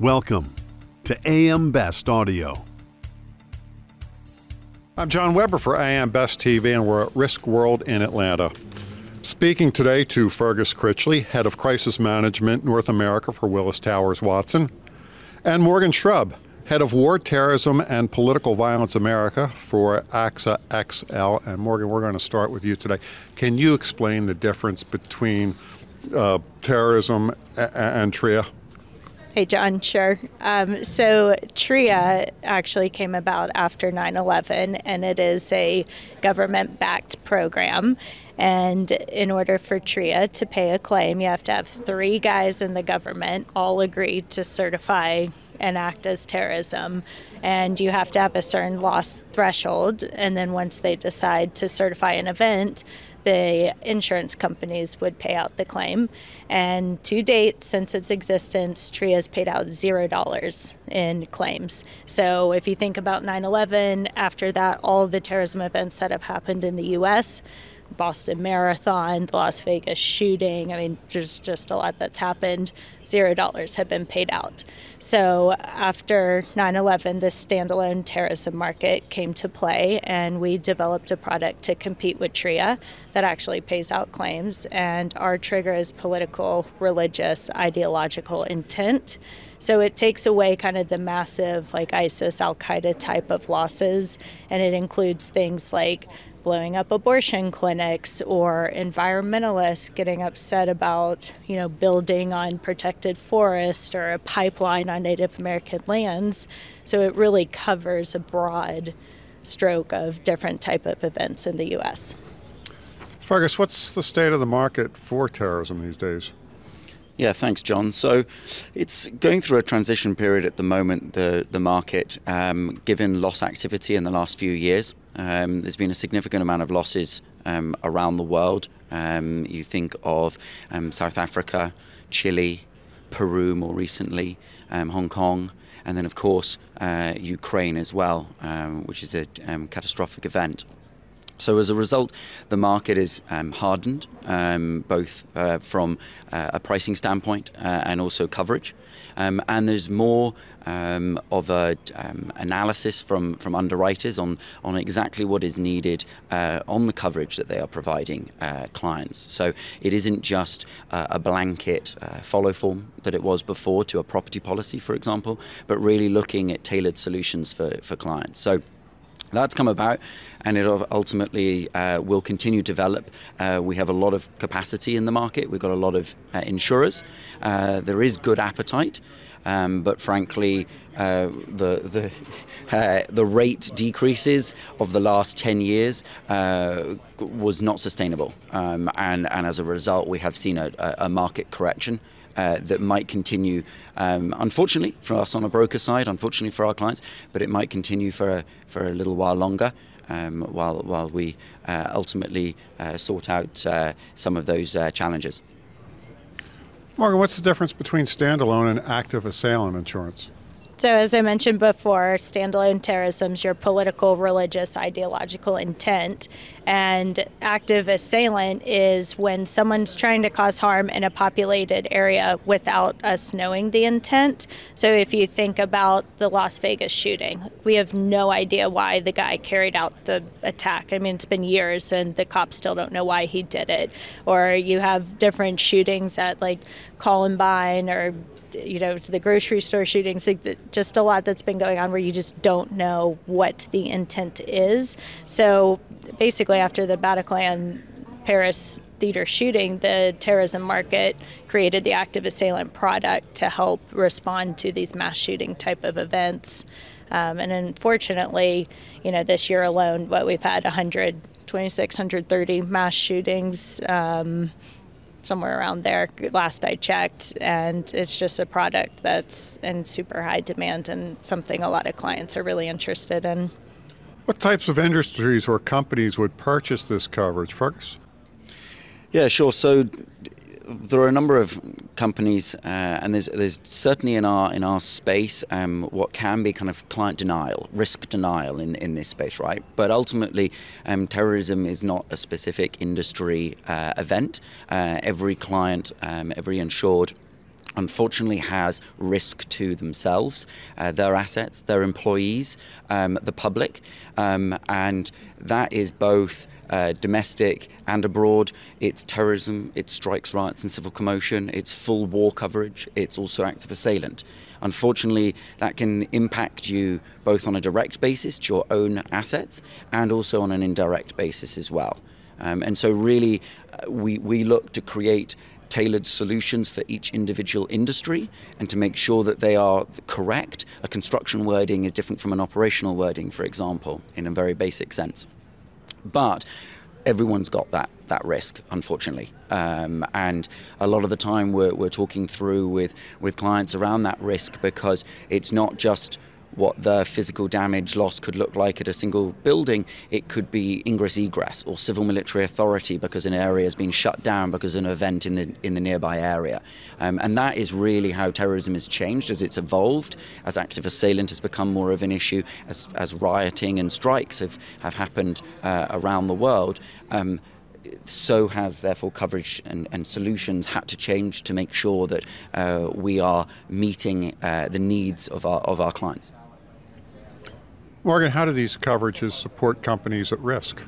Welcome to AM Best Audio. I'm John Weber for AM Best TV, and we're at Risk World in Atlanta. Speaking today to Fergus Critchley, Head of Crisis Management North America for Willis Towers Watson, and Morgan Shrubb, Head of War, Terrorism, and Political Violence America for AXA XL. And Morgan, we're going to start with you today. Can you explain the difference between uh, terrorism and TRIA? Hey, John, sure. Um, so, TRIA actually came about after 9 11, and it is a government backed program. And in order for TRIA to pay a claim, you have to have three guys in the government all agree to certify and act as terrorism. And you have to have a certain loss threshold. And then once they decide to certify an event, the insurance companies would pay out the claim. And to date, since its existence, TRIA has paid out zero dollars in claims. So if you think about 9 11, after that, all the terrorism events that have happened in the US, Boston Marathon, the Las Vegas shooting. I mean, there's just a lot that's happened. Zero dollars have been paid out. So after 9 11, this standalone terrorism market came to play, and we developed a product to compete with TRIA that actually pays out claims. And our trigger is political, religious, ideological intent. So it takes away kind of the massive, like ISIS, Al Qaeda type of losses, and it includes things like blowing up abortion clinics or environmentalists getting upset about, you know, building on protected forest or a pipeline on Native American lands. So it really covers a broad stroke of different type of events in the US. Fergus, what's the state of the market for terrorism these days? Yeah, thanks, John. So it's going through a transition period at the moment, the, the market, um, given loss activity in the last few years. Um, there's been a significant amount of losses um, around the world. Um, you think of um, South Africa, Chile, Peru more recently, um, Hong Kong, and then, of course, uh, Ukraine as well, which is a catastrophic event. So as a result, the market is um, hardened, um, both uh, from uh, a pricing standpoint uh, and also coverage. Um, and there's more um, of a um, analysis from, from underwriters on, on exactly what is needed uh, on the coverage that they are providing uh, clients. So it isn't just uh, a blanket follow form that it was before to a property policy, for example, but really looking at tailored solutions for, for clients. So that's come about and it ultimately uh, will continue to develop. Uh, we have a lot of capacity in the market, we've got a lot of uh, insurers, uh, there is good appetite. Um, but frankly, uh, the the uh, the rate decreases of the last ten years was not sustainable, um, and and as a result, we have seen a, a market correction uh, that might continue, um, unfortunately, for us on a broker side, unfortunately for our clients, but it might continue for a, for a little while longer. Um, while, while we uh, ultimately uh, sort out uh, some of those uh, challenges. Morgan, what's the difference between standalone and active assailant insurance? So, as I mentioned before, standalone terrorism is your political, religious, ideological intent. And active assailant is when someone's trying to cause harm in a populated area without us knowing the intent. So, if you think about the Las Vegas shooting, we have no idea why the guy carried out the attack. I mean, it's been years and the cops still don't know why he did it. Or you have different shootings at like Columbine or you know, the grocery store shootings, just a lot that's been going on where you just don't know what the intent is. So basically, after the Bataclan Paris theater shooting, the terrorism market created the active assailant product to help respond to these mass shooting type of events. Um, and unfortunately, you know, this year alone, what we've had 100, 130 mass shootings. Um, somewhere around there last I checked. And it's just a product that's in super high demand and something a lot of clients are really interested in. What types of industries or companies would purchase this coverage, Fergus? Yeah, sure. So there are a number of companies, uh, and there's there's certainly in our in our space um, what can be kind of client denial, risk denial in in this space, right? But ultimately, um, terrorism is not a specific industry uh, event. Uh, every client, um, every insured unfortunately has risk to themselves, uh, their assets, their employees, um, the public, um, and that is both. Uh, domestic and abroad. It's terrorism, it's strikes, riots, and civil commotion. It's full war coverage. It's also active assailant. Unfortunately, that can impact you both on a direct basis to your own assets and also on an indirect basis as well. Um, and so, really, uh, we, we look to create tailored solutions for each individual industry and to make sure that they are correct. A construction wording is different from an operational wording, for example, in a very basic sense. But everyone's got that that risk, unfortunately. Um, and a lot of the time, we're, we're talking through with with clients around that risk because it's not just what the physical damage loss could look like at a single building. It could be ingress egress or civil military authority because an area has been shut down because of an event in the in the nearby area. Um, and that is really how terrorism has changed as it's evolved, as active assailant has become more of an issue, as, as rioting and strikes have, have happened uh, around the world. Um, so has therefore coverage and, and, solutions had to change to make sure that uh, we are meeting uh, the needs of our, of our clients. Morgan, how do these coverages support companies at risk?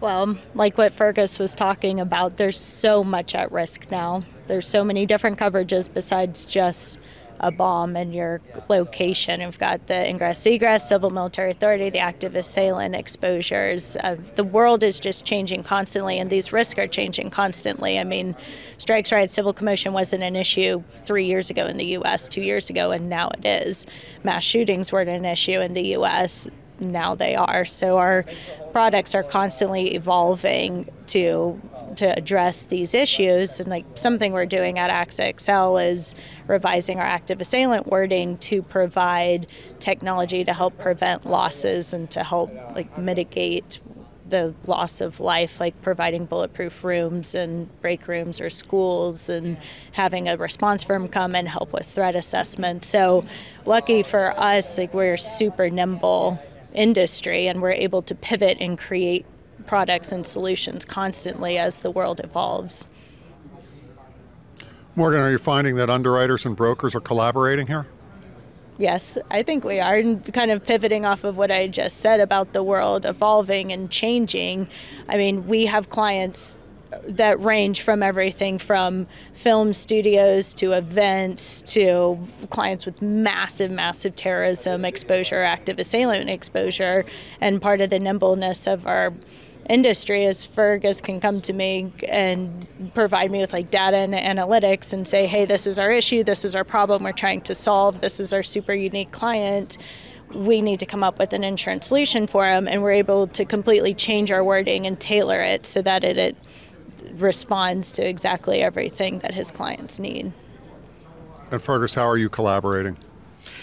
Well, like what Fergus was talking about, there's so much at risk now. There's so many different coverages besides just a bomb in your location. We've got the ingress egress, civil military authority, the active assailant exposures. Uh, the world is just changing constantly, and these risks are changing constantly. I mean, strikes, riots, civil commotion wasn't an issue three years ago in the U.S., two years ago, and now it is. Mass shootings weren't an issue in the U.S., now they are. So our products are constantly evolving to to address these issues. And like something we're doing at AXA XL is revising our active assailant wording to provide technology to help prevent losses and to help like mitigate the loss of life, like providing bulletproof rooms and break rooms or schools, and having a response firm come and help with threat assessment. So, lucky for us, like we're super nimble industry and we're able to pivot and create products and solutions constantly as the world evolves. Morgan, are you finding that underwriters and brokers are collaborating here? Yes, I think we are. And kind of pivoting off of what I just said about the world evolving and changing. I mean, we have clients that range from everything from film studios to events to clients with massive, massive terrorism exposure, active assailant exposure. And part of the nimbleness of our industry is Fergus can come to me and provide me with like data and analytics and say, hey, this is our issue, this is our problem we're trying to solve, this is our super unique client. We need to come up with an insurance solution for them, and we're able to completely change our wording and tailor it so that it, it responds to exactly everything that his clients need. And Fergus, how are you collaborating?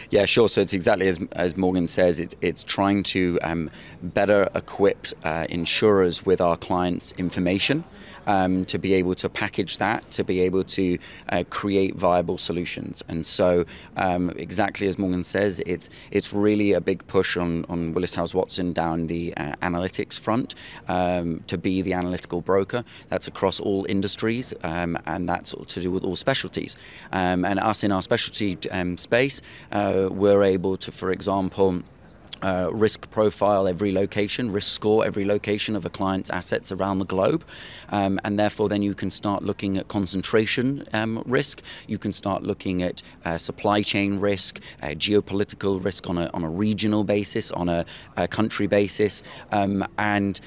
Yeah, sure. So it's exactly as, as Morgan says, it's, it's trying to um, better equip uh, insurers with our clients' information um, to be able to package that, to be able to uh, create viable solutions. And so, um, exactly as Morgan says, it's it's really a big push on, on Willis Towers Watson down the uh, analytics front um, to be the analytical broker. That's across all industries, um, and that's to do with all specialties. Um, and us in our specialty um, space, uh, we're able to, for example, uh, risk profile every location, risk score every location of a client's assets around the globe. Um, and therefore, then you can start looking at concentration um, risk. You can start looking at uh, supply chain risk, uh, geopolitical risk on a, on a regional basis, on a, a country basis. Um, and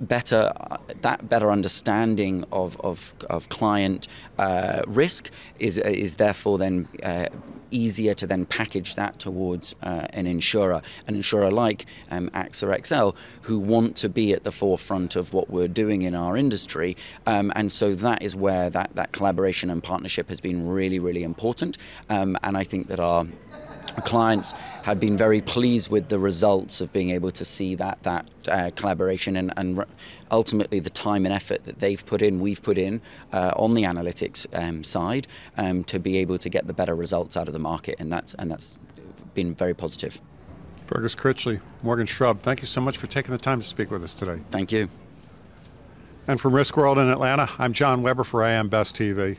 better that better understanding of of, of client uh, risk is is therefore then uh, easier to then package that towards uh, an insurer, an insurer like um, AXA XL, who want to be at the forefront of what we're doing in our industry. Um, and so that is where that, that collaboration and partnership has been really, really important. Um, and I think that our clients have been very pleased with the results of being able to see that that uh, collaboration and, and, ultimately the time and effort that they've put in, we've put in uh, on the analytics um, side um, to be able to get the better results out of the market, and that's and that's been very positive. Fergus Critchley, Morgan Shrubb, thank you so much for taking the time to speak with us today. Thank you. And from Risk World in Atlanta, I'm John Weber for AM Best TV.